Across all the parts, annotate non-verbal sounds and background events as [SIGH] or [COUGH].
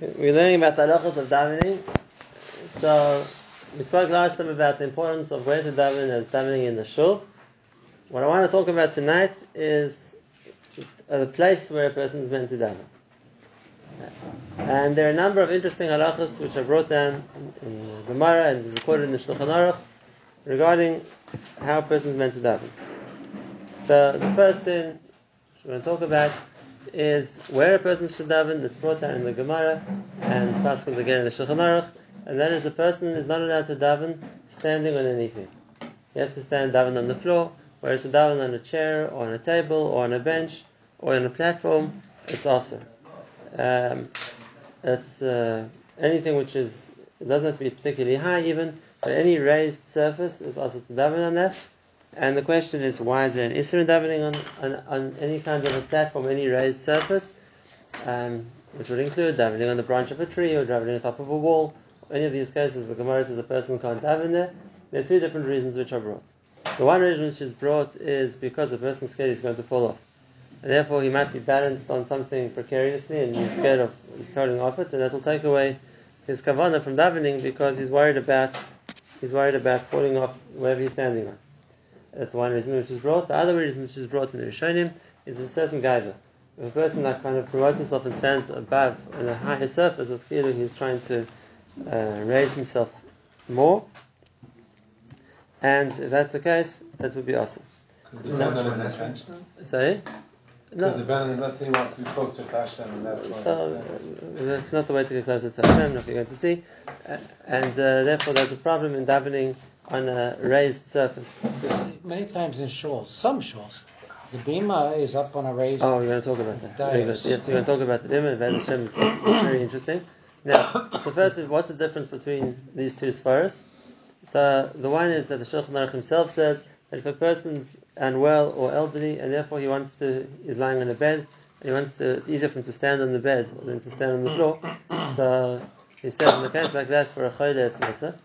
We're learning about the halachas of davening. So we spoke last time about the importance of where to daven as davening in the shul. What I want to talk about tonight is the place where a person is meant to daven. And there are a number of interesting halachas which are brought down in the Gemara and recorded in the Shulchan Aruch regarding how a person is meant to daven. So the first thing we're going to talk about is where a person should daven. It's brought down in the Gemara and Pascal again in the Shulchan Aruch, and that is a person is not allowed to daven standing on anything. He has to stand daven on the floor, whereas to daven on a chair or on a table or on a bench or on a platform, it's assur. Um, it's uh, anything which is doesn't have to be particularly high even, but any raised surface is also to daven on that. And the question is, why is there an Isra davening on, on, on, any kind of a platform, any raised surface, um, which would include davening on the branch of a tree or davening on top of a wall. Any of these cases, the Gemara says a person can't daven there. There are two different reasons which are brought. The one reason which is brought is because the person's scared he's going to fall off. And therefore, he might be balanced on something precariously and he's scared of falling off it, and that will take away his kavana from davening because he's worried about he's worried about falling off wherever he's standing on. That's one reason which is brought. The other reason which is brought in the Rishonim is a certain gaiva. If a person that kind of promotes himself and stands above on a higher surface, it's clearly he's trying to uh, raise himself more. And if that's the case, that would be assur. Sorry? No. let's say he wants to be closer to Hashem, and that's why. So, uh, that's not the way to get closer to Hashem, if you're going to see. Uh, and uh, therefore, there's a problem in davening on a raised surface. Many times in shawls, some shawls, the bima is up on a raised. Oh, we're going to talk about that. Very good. Yes, we're going to talk about the bima. Hashem is very interesting. Now, so first, what's the difference between these two svaras? So the one is that the Shulchan Aruch himself says that if a person's unwell or elderly and therefore he wants to is lying on a bed and he wants to it's easier for him to stand on the bed than to stand on the floor. So he says in a case like that for a chayla it's better.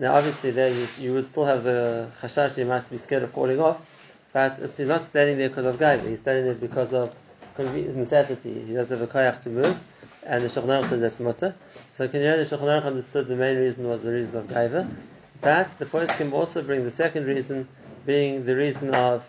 Now obviously there you, you, would still have the chashash you might be scared of falling off, but he's not standing there because of gaiva, he's standing there because of necessity. He doesn't have a kayak to move, and the Shulchan says that's mutter. So can you know the Shulchan understood the main reason was the reason of gaiva, but the poskim also bring the second reason being the reason of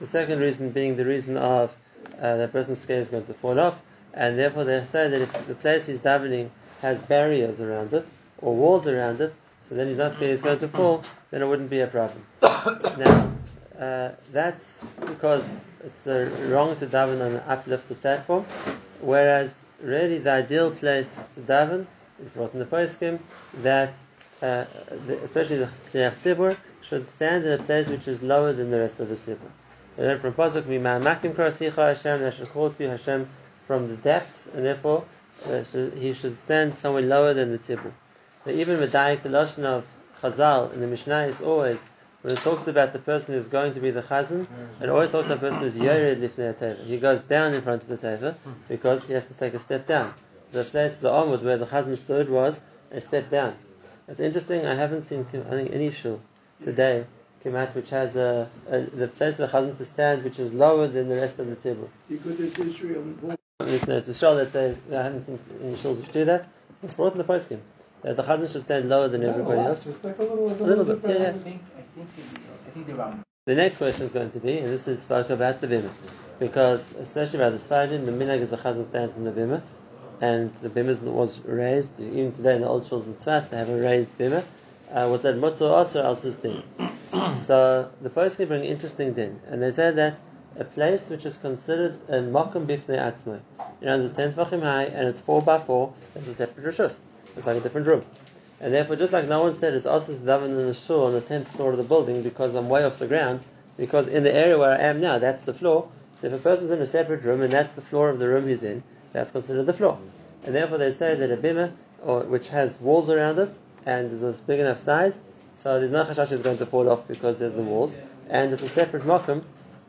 the second reason being the reason of uh, the person's scale is going to fall off, and therefore they say that if the place he's davening has barriers around it or walls around it, so then he's not scared he's going to fall, then it wouldn't be a problem. [COUGHS] now, uh, that's because it's uh, wrong to daven on an uplifted platform, whereas really the ideal place to daven is brought in the poskim that uh, the, especially the Shliach Tzibur, should stand in a place which is lower than the rest of the Tzibur. And then from Pasuk, Mima'amakim Karasicha Hashem, they should call to Hashem from the depths, and therefore uh, he should stand somewhere lower than the Tzibur. The even the Medayik, the Lashon of Chazal in the Mishnah is always, when it talks about the person who's going to be the Chazan, it always talks about the person who's Yored Lifnei Teva. He goes down in front of the Teva because he has to take a step down. The place, the Amud, where the Chazan stood was a step down. It's interesting, I haven't seen I think any shul today came out which has a, a the place for the chazan to stand which is lower than the rest of the table. It's Israel. It's, it's the shul that I haven't seen any shuls which do that. It's brought in the poskim that the chazan should stand lower than everybody else. Just like a little, a little bit. Yeah, yeah. I think, I think, I think the. The next question is going to be, and this is spoke about the bima, because especially about the Sfardim, the minhag is the chazan stands in the bima, and the bima was raised. Even today in the old shuls in Tzfas, they have a raised bima. Uh, was that mutzah also al din? [COUGHS] So the poskim bring interesting din, and they say that a place which is considered a makom bifnei atzmai, you know, it's ten tefachim high and it's four by four, it's a separate rishus. It's like a different room. And therefore, just like no one said, it's also to daven in the shul on the tenth floor of the building because I'm way off the ground. Because in the area where I am now, that's the floor. So if a person's in a separate room and that's the floor of the room he's in, that's considered the floor. And therefore they say that a bima, or, which has walls around it, and is a big enough size, so there's no chashash is going to fall off because there's the walls, and it's a separate makam,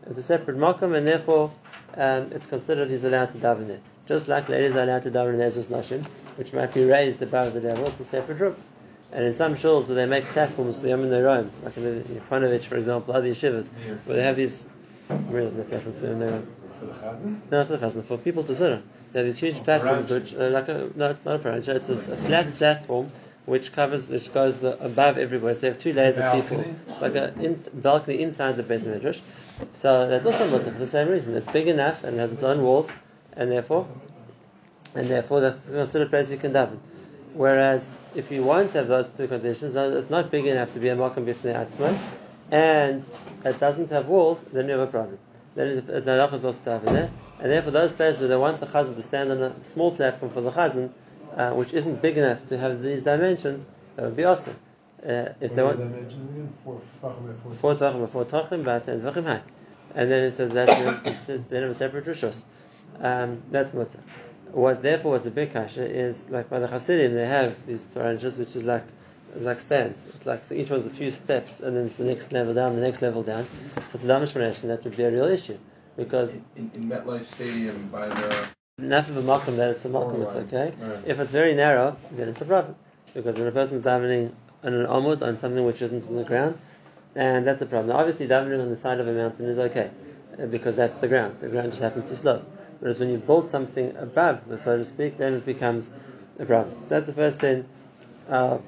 it's a separate makam, and therefore um, it's considered he's allowed to daven it. Just like ladies are allowed to daven in Ezras Nashim, which might be raised above the level, it's a separate room. And in some shuls where they make platforms for the Yom Roim, like in, the, in Ponevezh, for example, other yeshivas, where they have these, where is the platforms for the Yom For the chazan? No, not for the chazan, for people to sit on. They have these huge platforms, which uh, like a, no, it's not a parancha. It's a, a flat platform which covers, which goes above everywhere. So they have two layers of people. It's like a in, balcony inside the Midrash. So that's also mutter for the same reason. It's big enough and has its own walls, and therefore, and therefore that's considered a place you can daven. Whereas if you won't have those two conditions, it's not big enough to be a makam bifnei atzma, and it doesn't have walls, then you have a problem. Then it's halachas also daven there, and therefore those places where they want the chazan to stand on a small platform for the chazan, uh, which isn't big enough to have these dimensions, that would be assur. Uh, if they What are want the dimensions? Four tachim four. four tachim, four tachim, about ten tachim high. And then it says that it says then of a separate rishos. Um, that's mutter. What therefore what's a big kasha is like by the Hasidim they have these paranchas which is like it's like stands. It's like so each one's a few steps and then it's the next level down, the next level down. So the Damish Manesh, that would be a real issue. Because in, in MetLife Stadium by the enough of a makom that it's a makom, it's right. okay. Right. If it's very narrow, then it's a problem. Because when a person's davening on an amud, on something which isn't on the ground, and that's a problem. Now, obviously, davening on the side of a mountain is okay, uh, because that's the ground. The ground just happens to slope. Whereas when you build something above, so to speak, then it becomes a problem. So that's the first thing of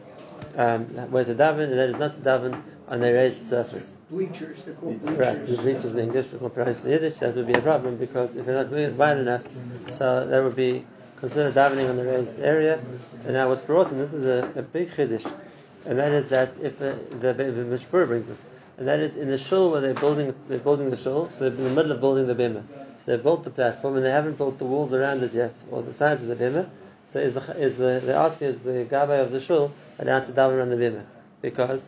um, where to daven, and that is not to daven on a raised surface. bleachers, they're called Right, bleachers. the bleachers in English, we compare in Yiddish, that would be a problem because if they're not doing it wide enough, so that would be considered davening on the raised area. And now what's brought in, this is a, a big chiddush, and that is that if uh, the, the Mishpur brings us, and that is in the shul where they're building, they're building the shul, so they're in the middle of building the bima. So they've built the platform and they haven't built the walls around it yet, or the sides of the bima. So is the, is the, they ask is the gabbai of the shul allowed to daven on the bima? Because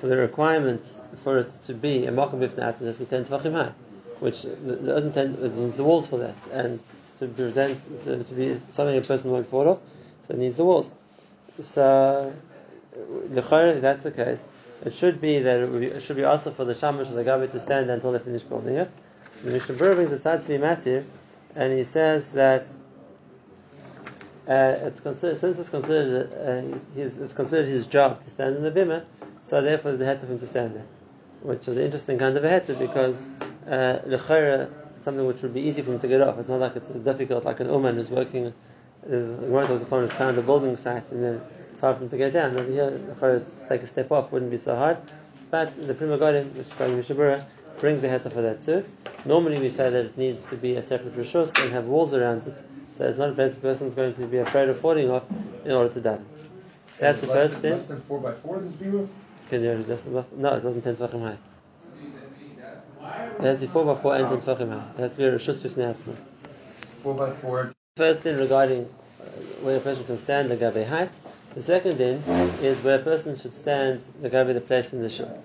for the requirements for it to be a atzma, it has to be ten tvachim high, which doesn't tend, needs the walls for that, and to present to, to be something a person won't fall off, so it needs the walls. So, l'chayr, if that's the case, it should be that it, should be also for the shamash or the gabbai to stand until they finish building it. The Mishnah Berurah brings a tzad to be matir, and he says that uh, it's considered, since it's considered uh, his, it's considered his job to stand in the bima, so therefore there's a heter for him to stand there, which is an interesting kind of a heter because uh, l'chayra, something which would be easy for him to get off. It's not like it's difficult, like an uman who's working. There's talks someone who's found a building site and then hard for him to get down. Over here, to take a step off wouldn't be so hard. But the Pri Megadim, which is called Mishnah Berurah, brings a heter for that too. Normally we say that it needs to be a separate rishus and have walls around it. So it's not a place the person's going to be afraid of falling off in order to daven. That's the first thing. Less than four by four. This bima. Can you resist the No, it wasn't 10 tvachim high. It has to be 4 by 4 and 10 tvachim high. It has to be a Rishus Bifnei Atzma. Four by four. First thing regarding where a person can stand, the gabe height. The second thing is where a person should stand, gabe the place in the shul.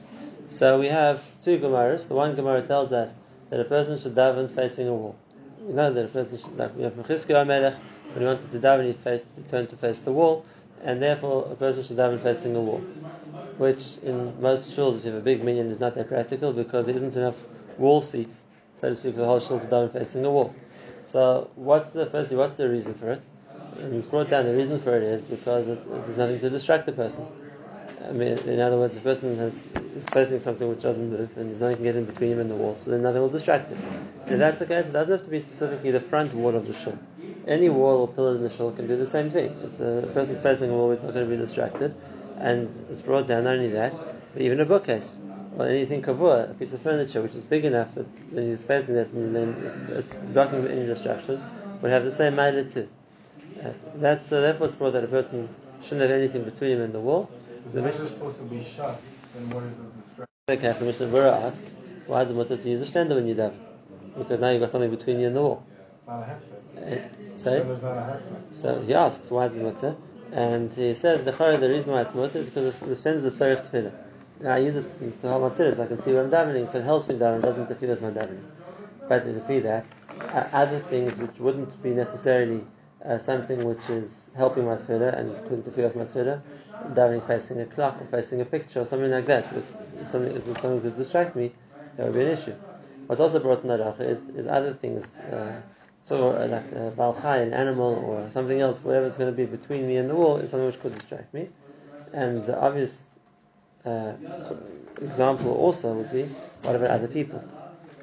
So we have two Gemaras. The one Gemara tells us that a person should daven facing a wall. We know that a person should, like we have Mechizkiah Melech, when he wanted to daven, he, faced, he turned to face the wall, and therefore a person should daven facing a wall. Which in most shuls, if you have a big minyan, is not that practical because there isn't enough wall seats, so to speak, for the whole shul to daven facing a wall. So what's the firstly, what's the reason for it? And it's brought down. The reason for it is because it, there's nothing to distract the person. I mean, in other words, the person has, is facing something which doesn't move, and there's nothing can get in between him and the wall, so then nothing will distract him. If that's the case, it doesn't have to be specifically the front wall of the shul. Any wall or pillar in the shul can do the same thing. It's a, a facing a wall, he's not going to be distracted, and it's brought down. Not only that, but even a bookcase or anything kavua, a piece of furniture which is big enough that when he's facing that, and then it's, it's blocking any distraction, would have the same milah too. Uh, that's uh, therefore it's brought that a person shouldn't have anything between him and the wall. The Mishnah- is supposed to be shut, then what is the distraction? Okay, the Mishnah asks, why is it mutter to use a stender when you daven? Because now you've got something between you and the wall. Not a hefsek. Uh, a. So he asks, why is it mutter? And he says, the the reason why it's mutter is because the stender is a tzarech tefillah. Now I use it to hold my tefillah so I can see where I'm davening, so it helps me daven, doesn't interfere with my davening. But to defeat that, uh, other things which wouldn't be necessarily uh, something which is helping my tefillah and could interfere with my tefillah, davening facing a clock or facing a picture or something like that, which something, if something could distract me, that would be an issue. What's also brought in Aracha is, is other things, uh, so uh, like a balchai, an animal, or something else, whatever's going to be between me and the wall, is something which could distract me. And the obvious uh, example also would be what about other people?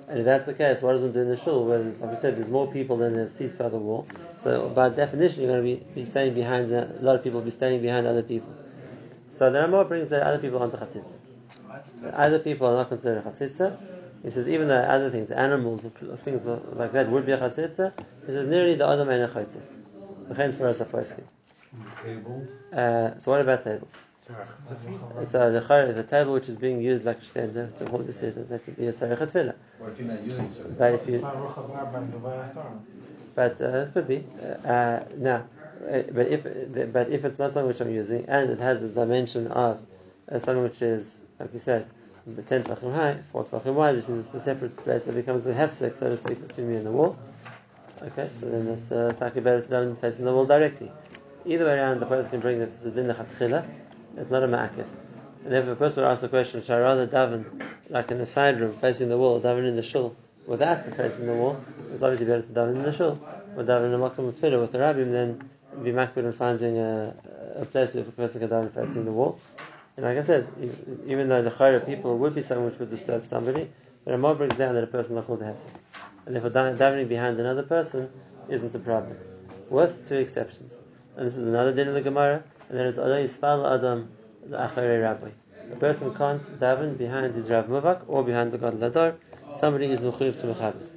And if that's the case, what does one do in the shul? Where there's, like we said, there's more people than there's seats by the wall. So by definition, you're going to be, be standing behind a lot of people will be standing behind other people. So the Ramah brings the other people onto chatzitza. Other people are not considered chatzitza. He says even though other things, animals or things like that would be a chatzitza, he says nearly the other man a chatzitza. V'chein svaras haposkim. Tables. Uh, so what about tables? The, chayr- the table which is being used like shkenda to hold the sefer, that could be a tzarech tefillah. What if you're not using it? But if you, but uh, it could be. Uh, uh, now, but if but if it's not something which I'm using and it has a dimension of uh, something which is, like we said, ten tvachim high, four tvachim wide, which means it's a separate space that becomes a hefsek, so to speak, between me and the wall. Okay, so then it's uh, it down facing the wall directly. Either way around, the person can bring it to din lechatchila. It's not a ma'akif. And if a person would ask the question, should I rather daven like in a side room facing the wall, daven in the shul without facing the wall? It's obviously better to daven in the shul, or daven in a makom with tefillah with the rabbim than be makbid and finding a, a place where a person can daven facing the wall. And like I said, even though the chayra people would be something which would disturb somebody, the Ramah brings down that a person is not called a hefsek. And therefore da- davening behind another person isn't a problem. With two exceptions. And this is another din of the Gemara, and that is Adon Yisfal Adam the Acharei Rabbi. A person can't daven behind his Rav Muvak or behind the Gadol Hador. Somebody is Mechuyev to Mechabit.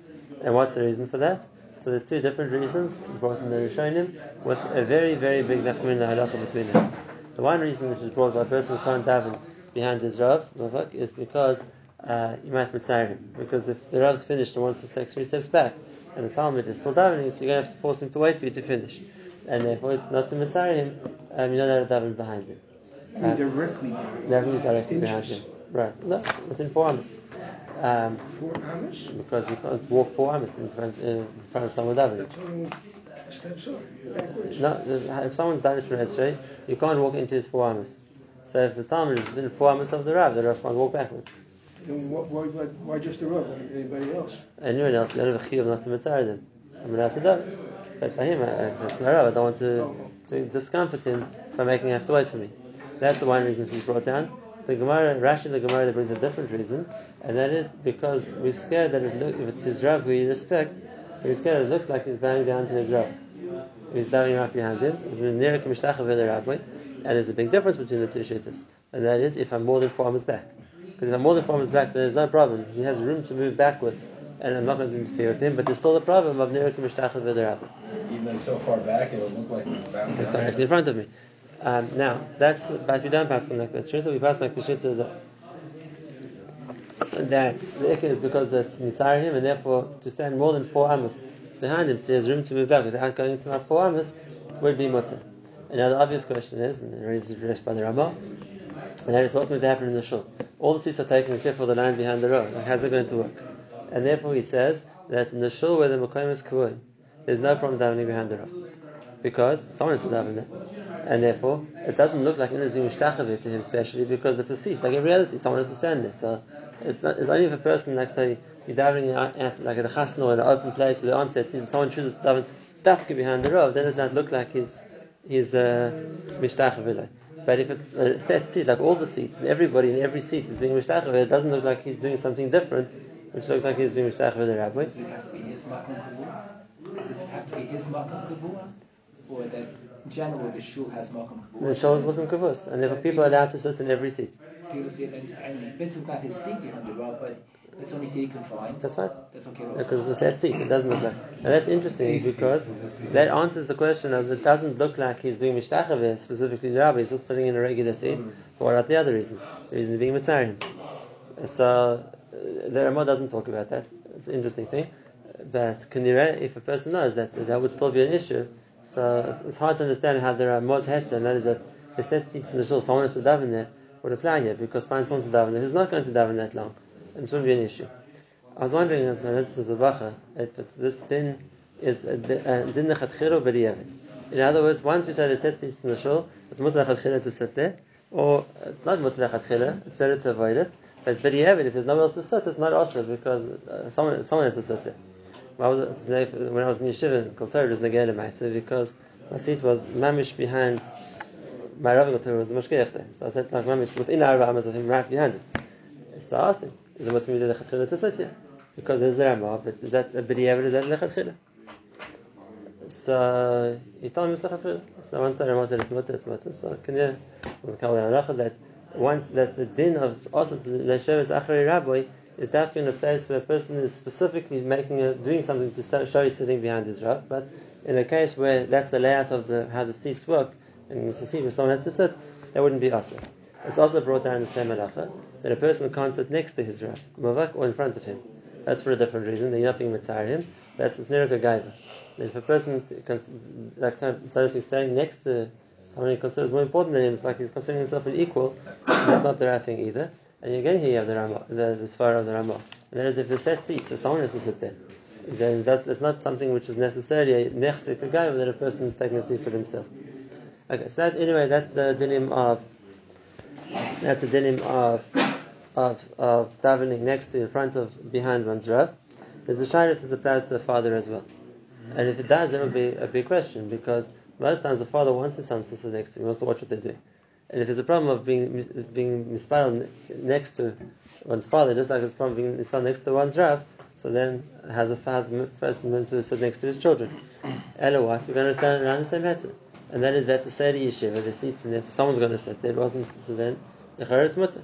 And what's the reason for that? So there's two different reasons brought in the Rishonim with a very, very big Nachmin halacha between them. The one reason which is brought by a person who can't daven behind his Rav Muvak is because uh, you might mitzayir him. Because if the Rav's finished and wants to take three steps back, and the Talmud is still davening, so you're going to have to force him to wait for you to finish. And therefore, not to mitzayir him, um, you're not allowed to daven behind him. Um, Directly. that means directly behind him. Right. No, within four amas. Um, Four hours? because you can't walk four amas in front, in front of someone davening. That's only steps up, backwards. No, if someone's done from Esrei, you can't walk into his four amas. So if the Talmud is within four amas of the Rav, the Rav can't walk backwards. Then why, why, why- why just the Rav, anybody else? Anyone else, you don't have a chiyuv not to mitzvah them. I'm allowed to daven. But for him, I, my Rav, I don't want to, to discomfort him by making him have to wait for me. That's the one reason she's brought down. The Gemara, Rashi, the Gemara, that brings a different reason, and that is because we're scared that look, if it's his Rav who he respects, so we're scared it looks like he's bowing down to his Rav. He's davening right behind him. He's and there's a big difference between the two shittas, and that is if I'm more than four arms back. Because if I'm more than four arms back, then there's no problem. He has room to move backwards, and I'm not going to interfere with him. But there's still the problem of Nerik Mishtach Rabbi. Even though so far back, it'll look like he's bound It's directly in front of me. Um, now, that's, but we don't pass on like the shita, we pass like the shita that, that the ikka is because it's nisar him, and therefore to stand more than four amos behind him, so he has room to move back without going into my four amos, would be mutter. And now the obvious question is, and it is addressed by the Ramah, and that is what's going to happen in the shul. All the seats are taken except for the line behind the row. Like, how's it going to work? And therefore he says that in the shul where the Makom is Kuhn, there's no problem davening behind the row. Because someone is to daven there. And therefore, it doesn't look like anything mishtachavit to him, especially because it's a seat, like every other seat, someone has to stand there. So it's not, it's only if a person, like say, you're davening at, like at a chasna or an open place with the onset seat, and someone chooses to daven dafka behind the row, then it might look like he's, he's uh. But if it's a set seat, like all the seats, everybody in every seat is being mishtachavit, it doesn't look like he's doing something different, which looks like he's being mishtachavit the rabbi. Does it have to be his makom kavua? Does it have to be his makom kavua? Or that in general the shul has makom kavua? The kavua? shul looking kavus, and therefore people are allowed to sit in every seat. People see it, and, and this is not his seat behind the row, but it's only seat he can find. That's right. That's okay. also. Because it's a set seat, it doesn't look like. And that's interesting because that answers the question of it doesn't look like he's being mishtachaveh, specifically the rabbi, he's just sitting in a regular seat. Mm. But what about the other reason? The reason he's being mitzarim. So uh, the Ramah doesn't talk about that. It's an interesting thing. But Kanira, uh, if a person knows that, that would still be an issue. So it's, it's hard to understand how the Ramah's head, and that is that the set seats in the shul, someone has to daven there, would apply here, because find someone to daven there who's not going to daven that long. And this wouldn't be an issue. I was wondering, uh, and this is a bacha, uh, but this din is din lechatchilo b'di'evet. In other words, once we say the set seats in the shul, it's lechatchilo to sit there, or not mutter lechatchilo, it's better to avoid it. But b'di'evet, if there's nowhere else to sit, it's not also because uh, someone someone has to sit there. When I was, when I was in yeshiva it was negele ma'aser because my seat was mamish behind my Rav Kol Torah was the mashgiach there. So I said like mamish within arba amas of him right behind him. So I asked him, is it mutter lechatchilo to sit here? because there's the Ramah, but is that a b'diavad? Is that lechatchila? So he told him it's lechatchila. So once the Ramah said it's mutter, it's mutter. So can you was called halacha that once that the din of also lesheves achari rabbi is definitely in a place where a person is specifically making a, doing something to show he's sitting behind his rab, but in a case where that's the layout of the how the seats work, and it's a seat where someone has to sit, that wouldn't be also. It's also brought down in the same halacha that a person can't sit next to his rab, mavak, or in front of him. That's for a different reason. They're not being mitzvah him. That's a snirka gaiva. If a person is like seriously standing next to someone he considers more important than him, it's like he's considering himself an equal. That's not the right thing either. And again, here you have the Ramah, the, the Svara of the Ramah. And that is if the set seats, so someone has to sit there. Then that's, that's not something which is necessarily a mechsik guy, that a person is taking a seat for himself. Okay, so that anyway, that's the dinim of that's the dinim of of of davening next to, in front of, behind one's rav. There's a shayla that applies to the father as well, and if it does, it will be a big question because most times the father wants his son to sit next to him, he wants to watch what they're doing. And if there's a problem of being being mispelled next to one's father, just like there's a problem being mispelled next to one's rav, so then has a person meant to sit next to his children. What? We're going to stand around the same pattern. And that is that's a Seder Yeshiva, the seats and if someone's going to sit there, it wasn't so then the it's mutter.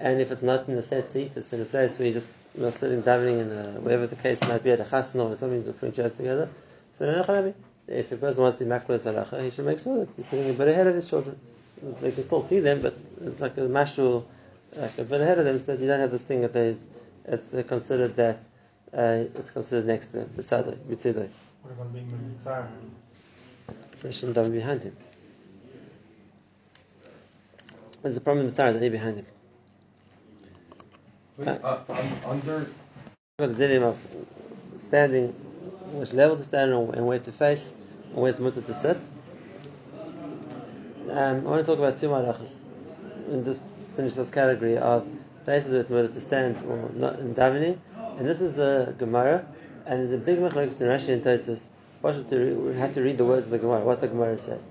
And if it's not in a set seat, it's in a place where you're just you know, sitting davening in a, whatever the case might be at a chasna or something to put chairs together. So if a person wants to be makbul halacha, he should make sure that he's sitting a bit ahead of his children they can still see them, but it's like a mashul, like a bit ahead of them, so that you don't have this thing that there's, it's uh, considered that uh, it's considered next to them, b'tzadoi, b'tzadoi. What about being mitzvah? So they shouldn't daven behind him. There's a problem with Mitzvah, is behind him. Wait, uh, under Got the dilemma of standing, which level to stand and where to face, and where's mutter to sit. Um, I want to talk about two malachas and just finish this category of places where it's murder to stand or not in davening. And this is a Gemara, and there's a big machlokes in Rashi and Tosfos. We have to read the words of the Gemara, what the Gemara says.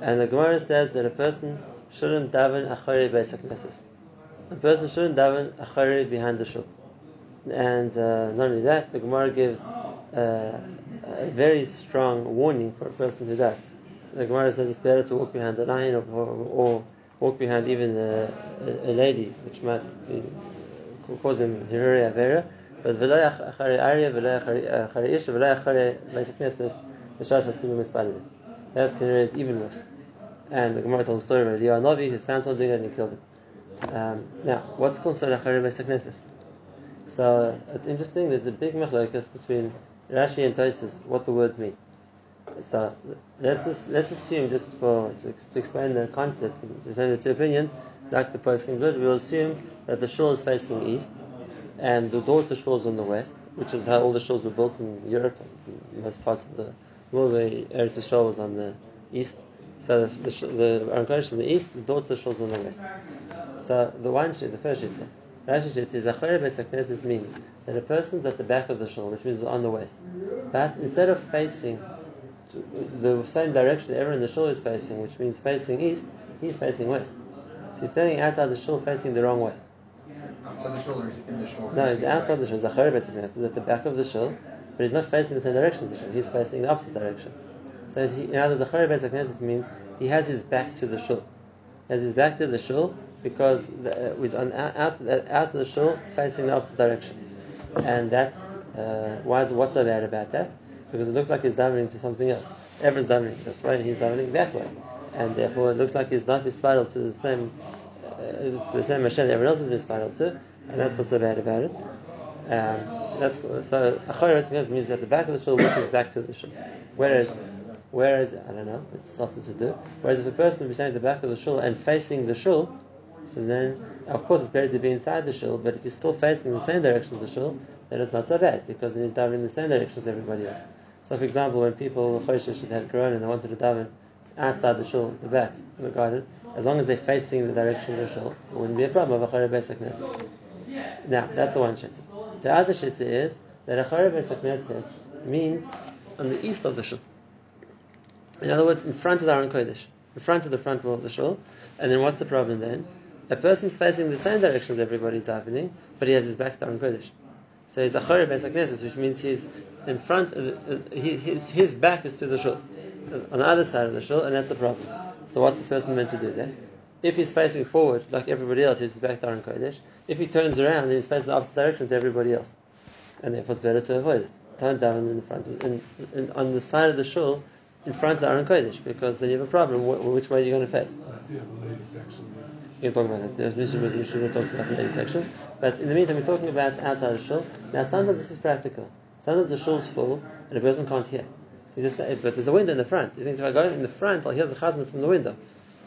And the Gemara says that a person shouldn't daven achari beis A person shouldn't daven achari behind the shul. And uh, not only that, the Gemara gives uh, a very strong warning for a person who does. The Gemara says it's better to walk behind a lion or, or, or walk behind even a, a, a, lady, which might be, cause him hiruri avera. But v'lo arya, v'lo achari isha, v'lo achari meisaknesnes, v'shas hatzimim mispalim. That is even worse. And the Gemara told the story of Eliyahu Navi who's found it and he killed him. Um, now, what's considered achari meisaknesnes? So it's interesting. There's a big machlokas between Rashi and Tosfos what the words mean. So uh, let's let's assume just for to, to explain the concept, to explain the two opinions, like the post did, we'll assume that the shul is facing east and the door to shul is on the west, which is how all the shuls were built in Europe most parts of the world where Eretz Yisrael was on the east. So the the, the on the east, the door to the shul is on the west. So the one shit, the first shit, Rashi shit is Achare Besaknesis means that a person's at the back of the shul, which means on the west, but instead of facing the same direction everyone in the shul is facing, which means facing east, he's facing west. So he's standing outside the shul facing the wrong way. Outside the shul or in the shul? No, he's outside the shul. Zachar basically. He's at the back of the shul, but he's not facing the same direction as the shul. He's facing the opposite direction. So he, in other Zachar means he has his back to the shul. He has his back to the shul because the, uh, he's on, out, out of the shul facing the opposite direction. And that's, uh, why is, what's so bad about that? because it looks like he's davening to something else. Everyone's davening this way, and he's davening that way, and therefore it looks like he's not mispidal to the same uh, to the same Hashem that everyone else is mispidal to, and that's what's so bad about it. Um, that's so achoyer means at the back of the shul, is back to the shul. Whereas, whereas I don't know, it's also to do. Whereas if a person would be standing at the back of the shul and facing the shul, so then of course it's better to be inside the shul. But if you're still facing the same direction as the shul, then it's not so bad because he's davening in the same direction as everybody else. So, for example, when people were Choshesh had Corona and they wanted to daven outside the shul, the back in the garden, as long as they're facing the direction of the shul, it wouldn't be a problem of Achare Besek Now, that's the one shitza. The other shitza is that Achare Besek means on the east of the shul. In other words, in front of the Aron Kodesh, in front of the front wall of the shul. And then what's the problem then? A person's facing the same direction as everybody's davening, but he has his back to Aron Kodesh. So he's achari beis hakneses, which means he's in front. Of, uh, his his back is to the shul, on the other side of the shul, and that's the problem. So what's the person meant to do then? If he's facing forward like everybody else, he's back to Aron Kodesh. If he turns around, he's facing the opposite direction to everybody else, and therefore it's better to avoid it. Don't daven in the front, on the side of the shul, in front of Aron Kodesh, because then you have a problem. Wh- which way are you going to face? Can talk about that. There's Mishnah Mishnah talks about the lady section. But in the meantime, we're talking about outside the shul. Now, sometimes this is practical. Sometimes the shul's full and a person can't hear. So just but there's a window in the front. So he thinks if I go in the front, I'll hear the chazan from the window.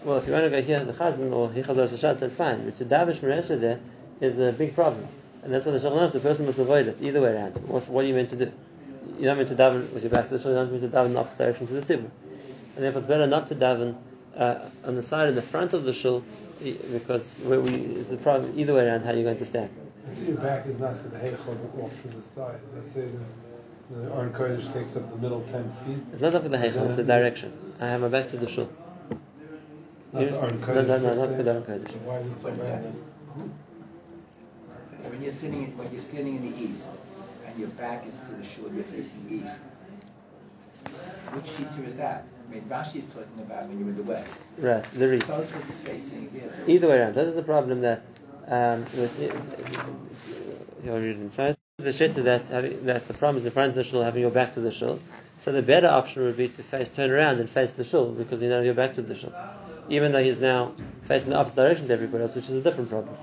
Well, if you want to go hear the chazan or hear chazaras hashatz, that's fine. But to davish meresha there is a big problem. And that's what the Shulchan knows. The person must avoid it either way around. What, what are you meant to do? You're not meant to daven with your back to the shul. You're not meant to daven in the opposite direction to the tibur. And therefore, it's better not to daven uh, on the side in the front of the shul because where we, it's the problem either way around how you're going to stand. Let's your back is not to the heichal, but off to the side. Let's say the, the Aron Kodesh takes up the middle 10 feet. It's not up with the heichal, it's the direction. I have my back to the shul. Not the Aron no, Kodesh. no, no, per not se. the Aron Kodesh. Why is it so bad? When you're sitting, when you're standing in the east, and your back is to the shul, you're facing east. Which shita is that? I mean, Rashi is talking about when you're in the west. Right, the reef. Tosfos is facing yes. Either way around. That is the problem that um, with, read it inside. The shitta that having, that the problem is in front of the shul, having your back to the shul. So the better option would be to face turn around and face the shul because you know your back to the shul. Even though he's now facing the opposite direction to everybody else, which is a different problem.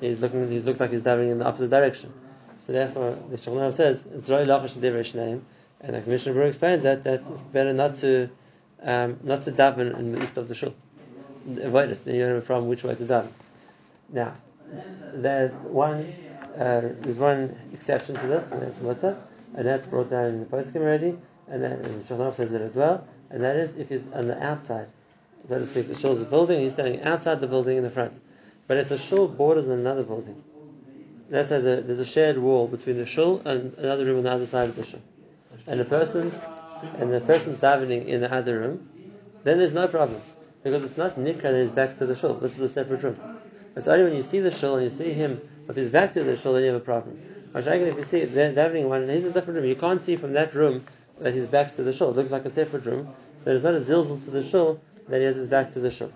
He's looking. He looks like he's diving in the opposite direction. So therefore, the Shulchan says it's roi lachash devrei shneim, and the Mishnah Berurah explains that that it's better not to um, not to daven in the east of the shul. Avoid it. You a problem which way to daven. Now, there's one uh, there's one exception to this, and that's Mutza, and that's brought down in the poskim already, and then and Shulchan says it as well, and that is if he's on the outside, so to speak, the shul's a building, he's standing outside the building in the front. But if the shul borders another building, let's say the, there's a shared wall between the shul and another room on the other side of the shul, and the person's and the person's davening in the other room, then there's no problem because it's not nikra that his back's to the shul. This is a separate room. It's only when you see the shul and you see him with his back to the shul that you have a problem. Mashiach, if you see they're davening in one, he's in a different room. You can't see from that room that his back's to the shul. It looks like a separate room, so there's not a zilzul to the shul that he has his back to the shul.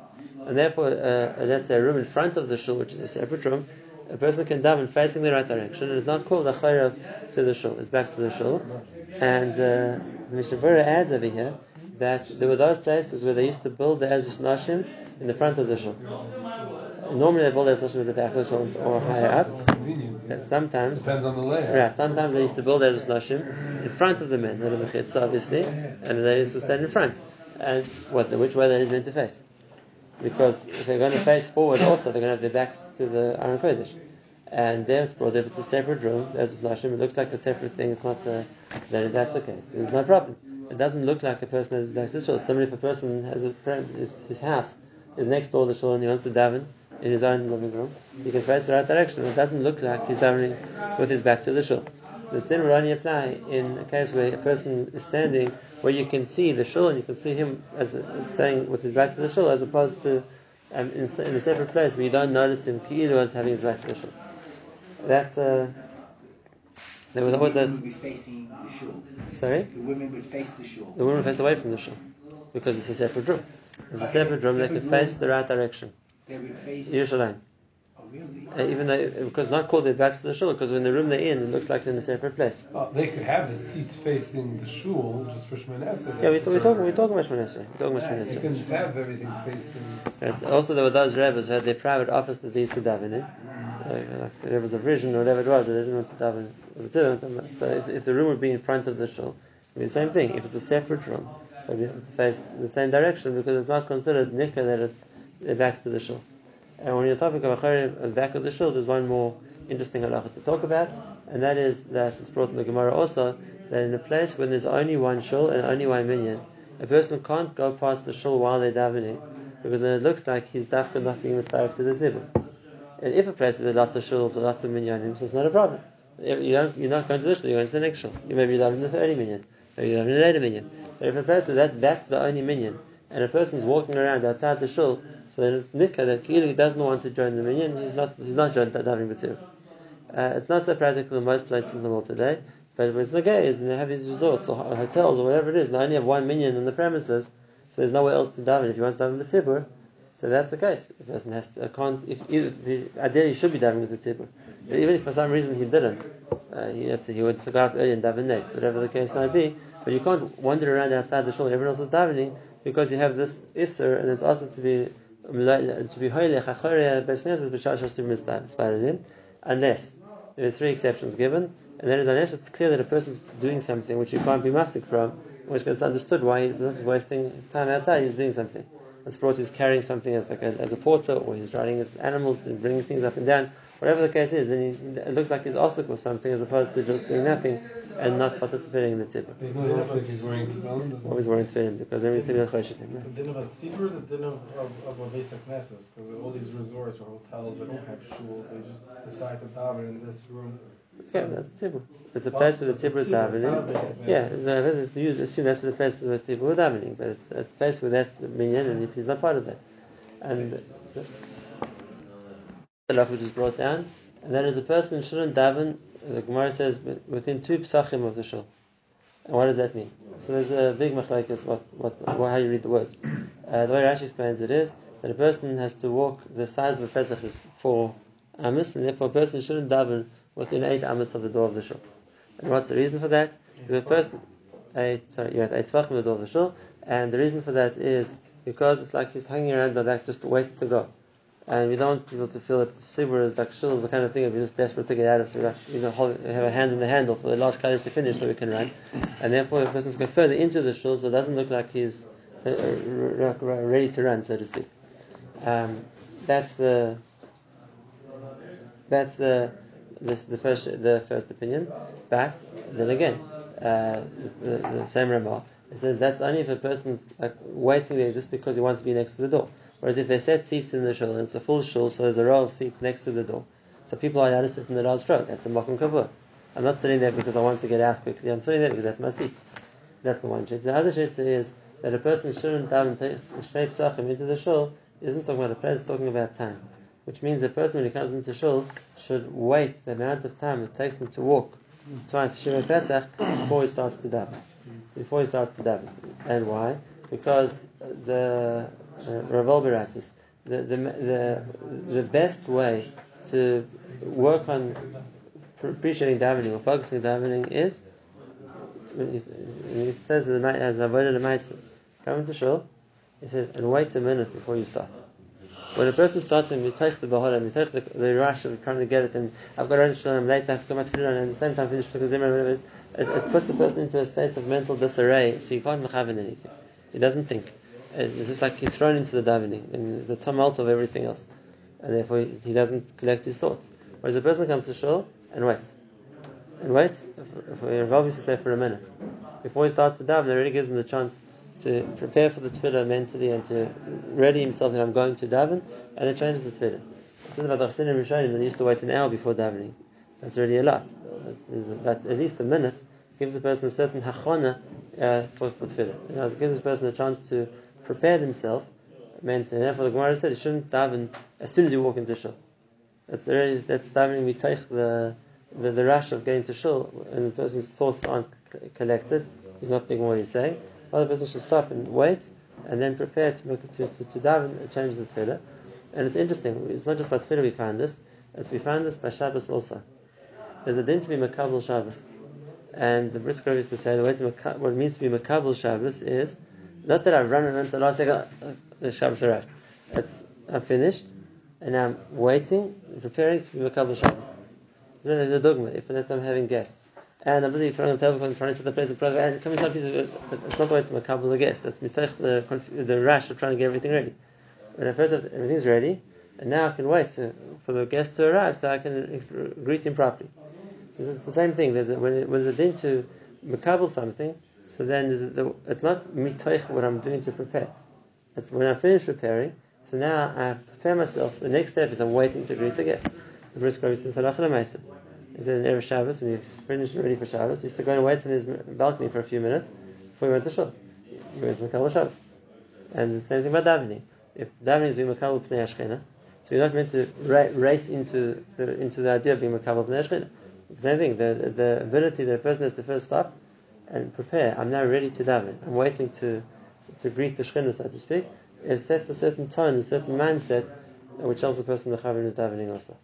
And therefore, uh, let's say a room in front of the shul, which is a separate room, a person can daven facing the right direction, and it's not called a chayrav to the shul. It's back to the shul. And uh, Mishnah Berurah adds over here that there were those places where they used to build the Ezras Nashim in the front of the shul. Normally they build the Ezras Nashim at the back of the shul or higher up. But sometimes, Depends on the layout. right, sometimes they used to build the Ezras Nashim in front of the men, mechitza obviously, and the ladies would stand in front. And what, which way the ladies meant to face? Because if they're going to face forward also, they're going to have their backs to the Aron Kodesh. And there it's brought up, it's a separate room, there's a Nashim, it looks like a separate thing, it's not a, then that's the case. There's no problem. It doesn't look like a person has his back to the shul. Similarly, if a person has a, his, his house is next door to the shul and he wants to daven in his own living room, he can face the right direction. It doesn't look like he's davening with his back to the shul. This din will only apply in a case where a person is standing where you can see the shul and you can see him as, as staying with his back to the shul, as opposed to um, in, in a separate place where you don't notice him ki'ilu as having his back to the shul. That's uh, there was the always women be facing the shul. Sorry. The women would face the shul. The woman face away from the shul because it's a separate room. It's a separate room. They can face the right direction. They would face. Yerushalayim. Uh, even though because not called their backs to the shul because when the room they're in, it looks like they're in a separate place. Oh, they could have the seats facing the shul just for Esrei. Yeah, we we're talking we're talking about Esrei. We're talking about Shemon They Esrei. can have everything facing. Right. Also, there were those rabbis who had their private office that they used to daven in, uh, like the rabbis of vision or whatever it was. They didn't want to daven. So if, if the room would be in front of the shul, it'd be the same thing. If it's a separate room, they'd be able to face the same direction because it's not considered nikah that it's their backs to the shul. And when you're topic of acharim, the back of the shul, there's one more interesting halacha to talk about, and that is that it's brought in the Gemara also that in a place when there's only one shul and only one minyan, a person can't go past the shul while they're davening because then it looks like he's dafka not being mitzvah to the zibur. And if a place there lots of shuls or lots of minyanim, so it's not a problem. You don't, you're not going to the shul, you're going to the next shul. You may be davening the 30 minyan, maybe you're davening the later minyan. But if a place where that, that's the only minyan, and a person's walking around outside the shul, so then it's nikah that Kili doesn't want to join the minyan, he's not he's not joined davening b'tzir. Uh, it's not so practical in most places in the world today, but where it's Nagay is and they have these resorts or hotels or whatever it is, and they only have one minyan in the premises, so there's nowhere else to daven if you want to daven with tzibur. So that's the case. The person has to, can't, if if he, ideally he should be davening with the tzibur. But even if for some reason he didn't, uh, he, he would go out early and daven next, whatever the case might be. But you can't wander around outside the shul everyone else is davening because you have this isser and it's also to be to be holy unless there are three exceptions given, and that is unless it's clear that a person is doing something which he can't be mastic from, which is understood why he's not wasting his time outside, he's doing something. It's brought he's carrying something as like a, as a porter, or he's riding his animal and bringing things up and down. Whatever the case is, then he, it looks like he's osik with something as opposed to just doing nothing and not participating in the tzibur. There's no rules he's wearing tefillin. there's no- Always worrying for him because every tzibur choshekim. The din of a tzibur is a din of, of, of a basic nessus, because all these resorts or hotels, they don't have shuls, they just decide to daven in this room. Yeah, that's tzibur. It's a place where the tzibur is davening. Yeah, it's, uh, it's used, assume that's where the place is where people are davening, but it's a place where that's the minyan and if he's not part of that. And the, the law which is brought down, and that is a person shouldn't daven, the Gemara says, within two psachim of the shul. And what does that mean? So there's a big machlekes what, what, how you read the words. Uh, the way Rashi explains it is that a person has to walk, the size of a Pesach is four amos, and therefore a person shouldn't daven within eight amos of the door of the shul. And what's the reason for that? Because a person, eight, sorry, you're at eight of the door of the shul, and the reason for that is because it's like he's hanging around the back just to wait to go. And we don't want people to feel that the sibur is like shul is the kind of thing if you're just desperate to get out of, so we have, you know, hold, have a hand in the handle for the last college to finish so we can run. And therefore, a person's go further into the shul so it doesn't look like he's uh, ready to run, so to speak. Um, that's the that's the this, the first the first opinion. But then again, uh, the, the same Ramah it says that's only if a person's like waiting there just because he wants to be next to the door. Whereas if they set seats in the shul and it's a full shul, so there's a row of seats next to the door, so people are allowed to sit in the last row. That's a makom kavur. I'm not sitting there because I want to get out quickly. I'm sitting there because that's my seat. That's the one shit. The other shit is that a person shouldn't daven shnei psachim into the shul isn't talking about a it's talking about time. Which means a person when he comes into shul should wait the amount of time it takes him to walk twice Shemay Pesach before he starts to daven. Before he starts to daven. And why? Because the uh, Rav the, the, the, the best way to work on appreciating davening or focusing on davening is he says as the mice come into shul, he said, and wait a minute before you start. When a person starts and you take the bahara, you take the, the rush of trying to get it, and I've got to run shul, I'm late, I have to come out to and at the same time finish the zimmer, whatever it is, it, it puts a person into a state of mental disarray, so you can't mechaven anything. He doesn't think. It's just like he's thrown into the davening, and the tumult of everything else, and therefore he, doesn't collect his thoughts. Whereas a person comes to shul and waits, and waits. Rav used to say for a minute before he starts to daven, it really gives him the chance to prepare for the tefillah mentally and to ready himself that I'm going to daven, and then changes the tefillah. It says about the Chassidim Rishonim that used to wait an hour before davening. That's already a lot. But at least a minute gives the person a certain hachana uh, for, for tefillah. It gives the person a chance to prepare himself mentally. And therefore, the Gemara says you shouldn't daven as soon as you walk into shul. That's that's davening we take the the, the rush of getting to shul, and the person's thoughts aren't collected. He's not thinking what he's saying. Other person should stop and wait, and then prepare to make to, to, to daven change the tefillah. And it's interesting. It's not just by tefillah we find this. It's we find this by Shabbos also. There's a din to be makabel Shabbos, and the Brisker used to say the way to maka- what it means to be makabel Shabbos is not that I've run and the last second uh, the Shabbos arrived. It's I'm finished, and I'm waiting, preparing to be makabel Shabbos. Is the dogma. If let's I'm having guests, and I'm busy throwing table and trying to set the place of prayer, and coming to a piece of it, it's not the way to makabel the guest. That's the the rush of trying to get everything ready. When I first everything's ready, and now I can wait to, for the guest to arrive so I can greet him properly. So it's the same thing. There's a, when, it, when a din to makabel something, so then the, it's not mitoich what I'm doing to prepare. It's when I finish preparing. So now I prepare myself. The next step is I'm waiting to greet the guest. The brisk Rabbi says halachah lemaisa. He said in Erev Shabbos when he's finished ready for Shabbos, he used to go and wait in his balcony for a few minutes before he went to shul. He went to makabel Shabbos. And the same thing about davening. If davening is doing makabel pnei Ashkena, So you're not meant to ra- race into the into the idea of being makabel b'nei Shechina. It's the same thing. The the ability that a person has to first stop and prepare. I'm now ready to daven. I'm waiting to to greet the Shechina, so to speak. It sets a certain tone, a certain mindset, which tells the person the chavim is davening also.